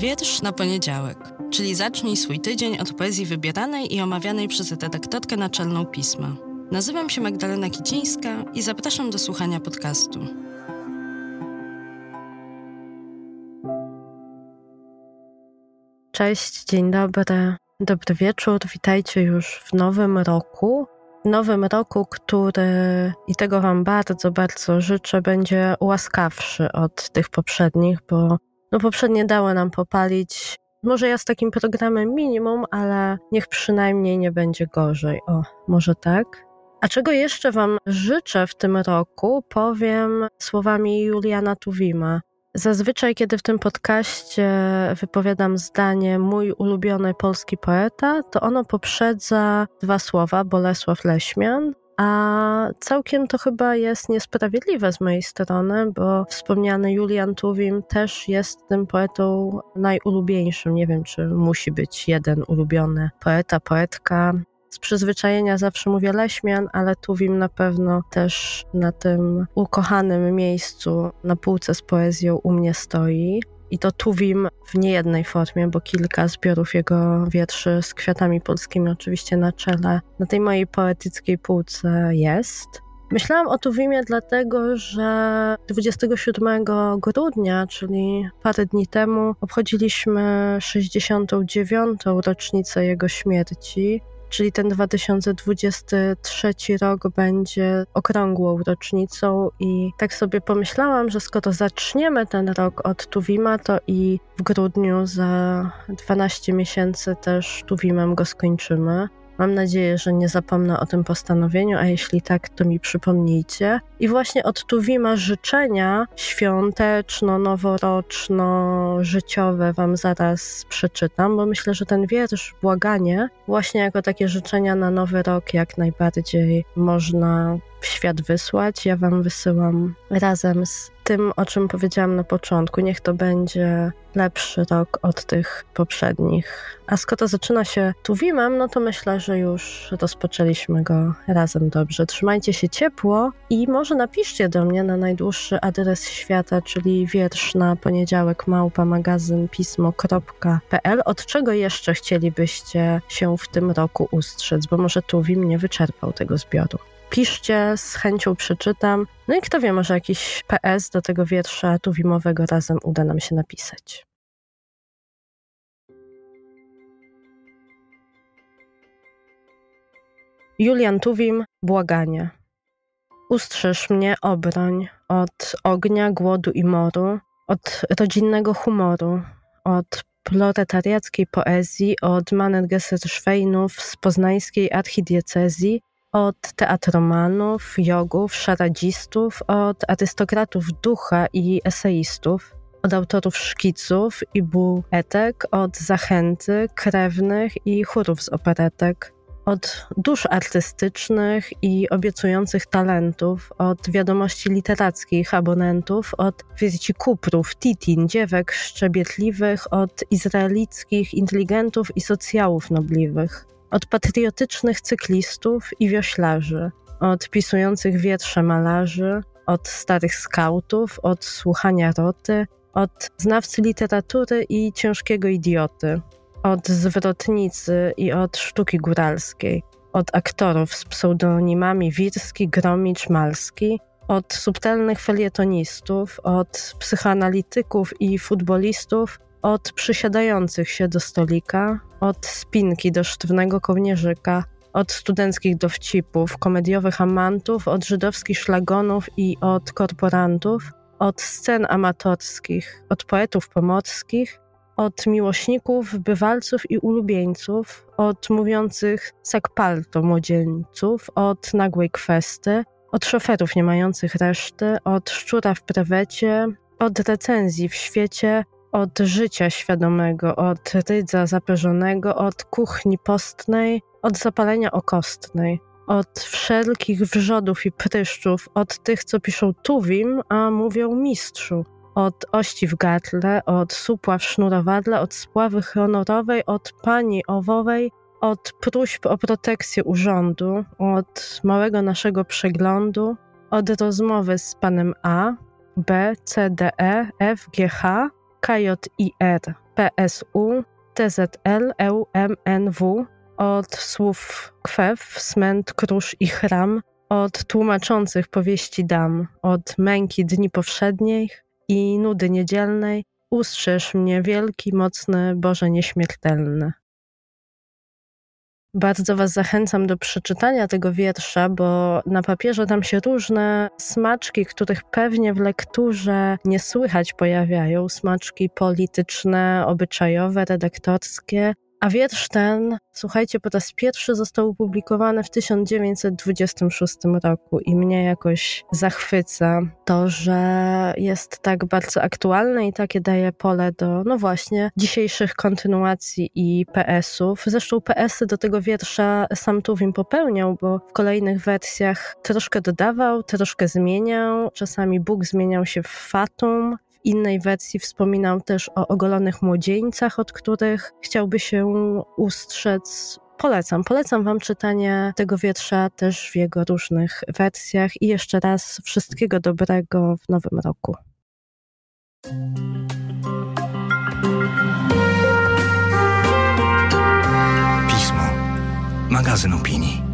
Wiersz na poniedziałek, czyli zacznij swój tydzień od poezji wybieranej i omawianej przez redaktorkę naczelną pisma. Nazywam się Magdalena Kicińska i zapraszam do słuchania podcastu. Cześć, dzień dobry, dobry wieczór. Witajcie już w nowym roku. W nowym roku, który, i tego Wam bardzo, bardzo życzę, będzie łaskawszy od tych poprzednich, bo no poprzednie dały nam popalić. Może ja z takim programem minimum, ale niech przynajmniej nie będzie gorzej. O, może tak? A czego jeszcze Wam życzę w tym roku, powiem słowami Juliana Tuwima. Zazwyczaj, kiedy w tym podcaście wypowiadam zdanie mój ulubiony polski poeta, to ono poprzedza dwa słowa Bolesław Leśmian a całkiem to chyba jest niesprawiedliwe z mojej strony, bo wspomniany Julian Tuwim też jest tym poetą najulubieńszym. Nie wiem, czy musi być jeden ulubiony poeta, poetka. Z przyzwyczajenia zawsze mówię Leśmian, ale Tuwim na pewno też na tym ukochanym miejscu na półce z poezją u mnie stoi. I to Tuwim w niejednej formie, bo kilka zbiorów jego wierszy z kwiatami polskimi oczywiście na czele na tej mojej poetyckiej półce jest. Myślałam o Tuwimie dlatego, że 27 grudnia, czyli parę dni temu, obchodziliśmy 69. rocznicę jego śmierci czyli ten 2023 rok będzie okrągłą rocznicą i tak sobie pomyślałam, że skoro zaczniemy ten rok od Tuwima, to i w grudniu za 12 miesięcy też Tuwimem go skończymy. Mam nadzieję, że nie zapomnę o tym postanowieniu, a jeśli tak, to mi przypomnijcie. I właśnie od Tuwima życzenia świąteczno-noworoczno-życiowe Wam zaraz przeczytam, bo myślę, że ten wiersz, błaganie, właśnie jako takie życzenia na nowy rok jak najbardziej można w świat wysłać. Ja Wam wysyłam razem z tym, o czym powiedziałam na początku. Niech to będzie lepszy rok od tych poprzednich. A skoro zaczyna się Tuwimem, no to myślę, że już rozpoczęliśmy go razem dobrze. Trzymajcie się ciepło i może napiszcie do mnie na najdłuższy adres świata, czyli wiersz na poniedziałek małpa magazyn pismo.pl. Od czego jeszcze chcielibyście się w tym roku ustrzec, bo może Tuwim nie wyczerpał tego zbioru piszcie, z chęcią przeczytam. No i kto wie, może jakiś PS do tego wiersza tuwimowego razem uda nam się napisać. Julian Tuwim, błaganie. Ustrzeż mnie, obroń od ognia, głodu i moru, od rodzinnego humoru, od proletariackiej poezji, od Manergesser-Szwejnów z poznańskiej archidiecezji, od teatromanów, jogów, szaradzistów, od arystokratów ducha i eseistów, od autorów szkiców i buetek, od zachęty, krewnych i chórów z operetek, od dusz artystycznych i obiecujących talentów, od wiadomości literackich abonentów, od kuprów, titin, dziewek szczebietliwych, od izraelickich inteligentów i socjałów nobliwych od patriotycznych cyklistów i wioślarzy, od pisujących wietrze malarzy, od starych skautów, od słuchania roty, od znawcy literatury i ciężkiego idioty, od zwrotnicy i od sztuki góralskiej, od aktorów z pseudonimami Wirski, Gromicz, Malski, od subtelnych felietonistów, od psychoanalityków i futbolistów, od przysiadających się do stolika, od spinki do sztywnego kołnierzyka, od studenckich dowcipów, komediowych amantów, od żydowskich szlagonów i od korporantów, od scen amatorskich, od poetów pomorskich, od miłośników, bywalców i ulubieńców, od mówiących sakpalto młodzieńców, od nagłej kwesty, od szoferów nie mających reszty, od szczura w prewecie, od recenzji w świecie, od życia świadomego, od rydza zaperzonego, od kuchni postnej, od zapalenia okostnej, od wszelkich wrzodów i pryszczów, od tych, co piszą tuwim, a mówią mistrzu, od ości w gardle, od supła w sznurowadle, od spławy honorowej, od pani owowej, od próśb o protekcję urządu, od małego naszego przeglądu, od rozmowy z panem A, B, C, D, E, F, G, H, KJIR, PSU, TZL, EUMNW, od słów kwew, smęt, krusz i chram, od tłumaczących powieści dam, od męki dni powszednich i nudy niedzielnej, ustrzeż mnie wielki, mocny Boże nieśmiertelny. Bardzo Was zachęcam do przeczytania tego wiersza, bo na papierze tam się różne smaczki, których pewnie w lekturze nie słychać pojawiają. Smaczki polityczne, obyczajowe, redaktorskie, a wiersz ten, słuchajcie, po raz pierwszy został opublikowany w 1926 roku i mnie jakoś zachwyca to, że jest tak bardzo aktualny i takie daje pole do, no właśnie, dzisiejszych kontynuacji i PS-ów. Zresztą PS-y do tego wiersza sam Tuwim popełniał, bo w kolejnych wersjach troszkę dodawał, troszkę zmieniał. Czasami Bóg zmieniał się w Fatum, innej wersji wspominał też o ogolonych młodzieńcach, od których chciałby się ustrzec. Polecam, polecam Wam czytanie tego wiersza też w jego różnych wersjach i jeszcze raz wszystkiego dobrego w nowym roku. Pismo. Magazyn opinii.